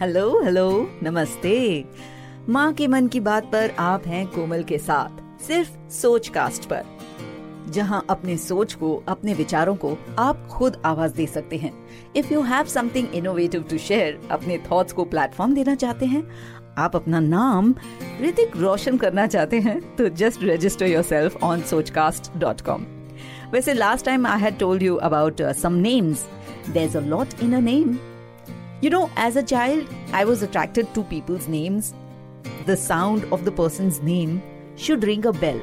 Hello hello नमस्ते। माँ के मन की बात पर आप हैं कोमल के साथ, सिर्फ़ सोच कास्ट पर। जहाँ अपने सोच को, अपने विचारों को आप खुद आवाज़ दे सकते हैं। If you have something innovative to share अपने थॉट्स को प्लेटफॉर्म देना चाहते हैं, आप अपना नाम ऋतिक रोशन करना चाहते हैं तो just register yourself on Sochcast dot com वैसे last time I had told you about some names there is a lot in a name You know, as a child, I was attracted to people's names. The sound of the person's name should ring a bell.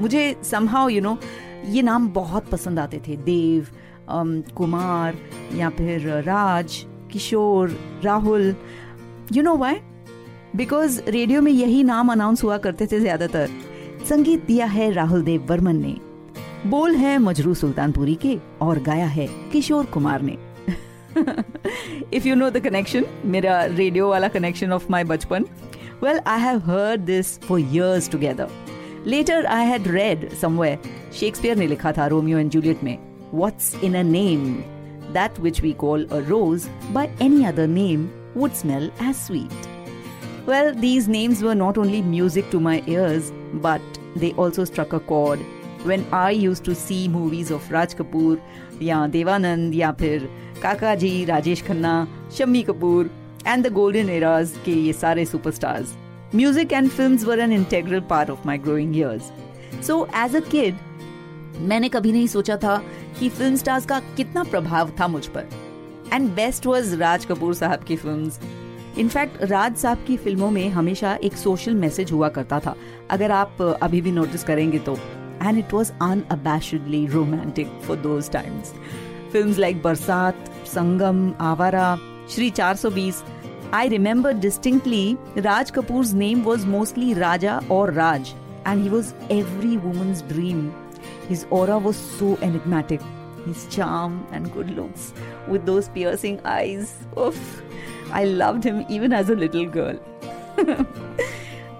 मुझे somehow, you know, ये नाम बहुत पसंद आते थे। देव कुमार या फिर Raj Kishore Rahul. You know why because radio में यही नाम अनाउंस हुआ करते थे ज़्यादातर। संगीत दिया है राहुल देव बर्मन ने। बोल है मजरू सुल्तानपुरी के और गाया है किशोर कुमार ने। if you know the connection, mera radio wala connection of my bachpan, well, I have heard this for years together. Later, I had read somewhere Shakespeare ne likha tha Romeo and Juliet mein, What's in a name? That which we call a rose by any other name would smell as sweet. Well, these names were not only music to my ears, but they also struck a chord when I used to see movies of Raj Kapoor, या देवानंद या फिर Kaka ji Rajesh Khanna Shammi Kapoor and the golden eras के ये सारे superstars music and film were an integral part of my growing years so as a kid मैंने कभी नहीं सोचा था कि फ़िल्म स्टार्स का कितना प्रभाव था मुझ पर. And best was Raj Kapoor साहब की फ़िल्म इनफैक्ट राज साहब की फ़िल्मों में हमेशा एक सोशल मैसेज हुआ करता था. अगर आप अभी भी नोटिस करेंगे तो. and it was unabashedly romantic for those times. Films like Barsat, Sangam, Avara, Shri 420. I remember distinctly Raj Kapoor's name was mostly Raja or Raj, and he was every woman's dream. His aura was so enigmatic. His charm and good looks with those piercing eyes. Oof. I loved him even as a little girl.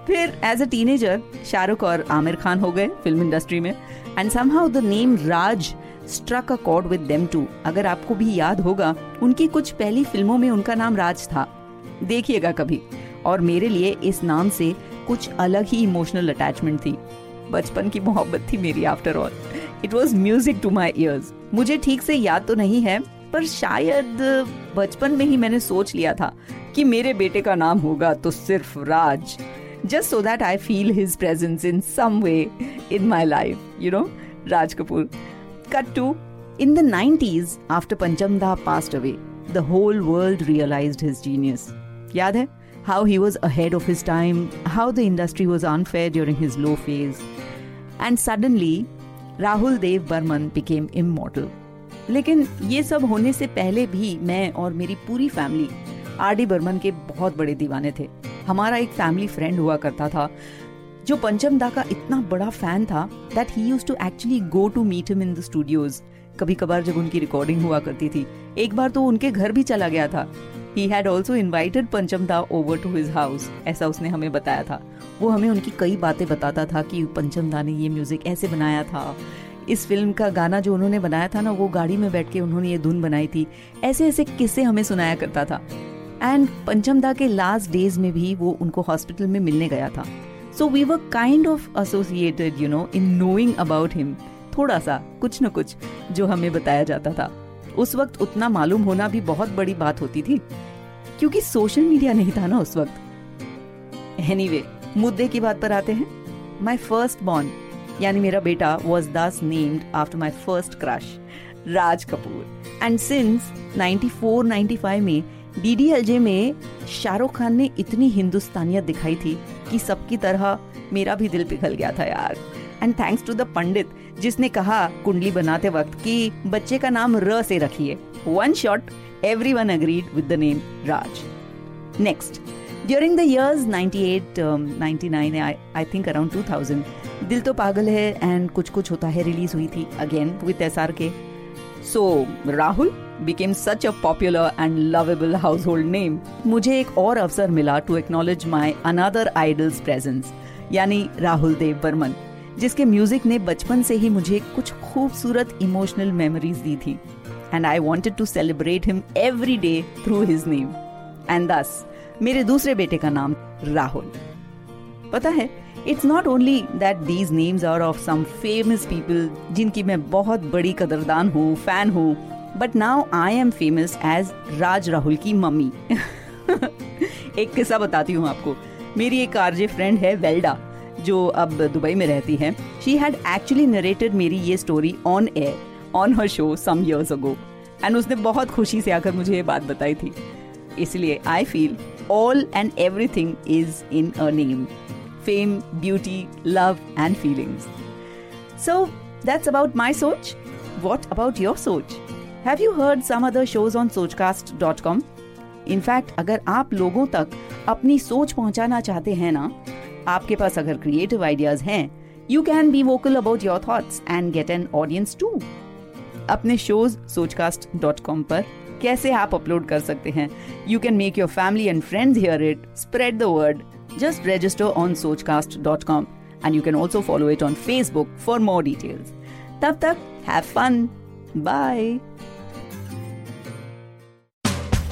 फिर as a teenager Shahrukh और आमिर खान हो गए film industry में and somehow the name Raj struck a chord with them too अगर आपको भी याद होगा, उनकी कुछ पहली फ़िल्मों में उनका नाम राज था। देखिएगा कभी। और मेरे लिए इस नाम से कुछ अलग ही इमोशनल अटैचमेंट थी। बचपन की मोहब्बत थी मेरी after all it was music to my ears मुझे ठीक से याद तो नहीं है, पर शायद बचपन में ही मैंने सोच लिया था कि मेरे बेटे का नाम होगा तो सिर्फ़ राज। just so that I feel his presence in some way in my life. You know, Raj Kapoor. Cut to in the 90s, after Panchamda passed away, the whole world realized his genius. Yaad hai? How he was ahead of his time, how the industry was unfair during his low phase. And suddenly, Rahul Dev Burman became immortal. लेकिन ये सब होने से पहले भी मैं और मेरी पूरी फैमिली आर डी बर्मन के बहुत बड़े दीवाने थे हमारा एक फैमिली फ्रेंड हुआ करता था, जो पंचम दा का इतना बड़ा फ़ैन था that he used to actually go to meet him in the studios कभी कभार जब उनकी रिकॉर्डिंग हुआ करती थी, एक बार तो उनके घर भी चला गया था। ही हैड ऑल्सो इन्वाइटेड पंचम दा ओवर टू हिज हाउस ऐसा उसने हमें बताया था। वो हमें उनकी कई बातें बताता था कि पंचम दा ने ये म्यूज़िक ऐसे बनाया था। इस फ़िल्म का गाना जो उन्होंने बनाया था ना, वो गाड़ी में बैठ के उन्होंने ये धुन बनाई थी। ऐसे ऐसे किस्से हमें सुनाया करता था। एंड पंचमदा के लास्ट डेज़ में भी वो उनको हॉस्पिटल में मिलने गया था. So we were kind of associated you know in knowing about him थोड़ा सा कुछ न कुछ जो हमें बताया जाता था. उस वक्त उतना मालूम होना भी बहुत बड़ी बात होती थी. क्योंकि सोशल मीडिया नहीं था ना उस वक्त. एनीवे anyway, मुद्दे की बात पर आते हैं. माई फ़र्स्ट बॉर्न यानी मेरा बेटा was thus named after my first crush Raj Kapoor. And since 94 95 में डीडीएलजे में शाहरुख खान ने इतनी हिंदुस्तानियत दिखाई थी कि सबकी तरह मेरा भी दिल पिघल गया था यार। And thanks to the pandit, जिसने कहा कुंडली बनाते वक्त कि बच्चे का नाम र से रखिए। One shot everyone agreed with the name Raj next during the years 98 99 I think around 2000 दिल तो पागल है एंड कुछ कुछ होता है रिलीज़ हुई थी again with S R K so Rahul became such a popular and lovable household name, मुझे एक और अवसर मिला to acknowledge my another idol's presence यानी राहुल देव बर्मन जिसके म्यूज़िक ने बचपन से ही मुझे कुछ खूबसूरत इमोशनल मेमोरीज दी थी and I wanted to celebrate him every day through his name and thus मेरे दूसरे बेटे का नाम राहुल। पता है it's not only that these names are of some famous people जिनकी मैं बहुत बड़ी कदरदान हूँ फ़ैन हूँ but now I am famous as Raj Rahul की मम्मी एक किस्सा बताती हूँ आपको। मेरी एक आरजे फ्रेंड है वेल्डा जो अब दुबई में रहती है। शी हैड एक्चुअली नरेटेड मेरी ये story on air on her show some years ago and उसने बहुत खुशी से आकर मुझे ये बात बताई थी। इसलिए I feel all and everything is in a name fame beauty love and feelings so that's about my सोच वॉट अबाउट योर सोच have you heard some other shows on Sochcast dot com in fact अगर आप लोगों तक अपनी सोच पहुंचाना चाहते हैं ना, आपके पास अगर क्रिएटिव आइडियाज़ हैं you can be vocal about your thoughts and get an audience to अपने शोज़ सोचकास्ट डॉट कॉम पर कैसे आप अपलोड कर सकते हैं? You can make your family and friends hear it spread the word just register on Sochcast dot com and you can also follow it on Facebook for more details तब तक have fun bye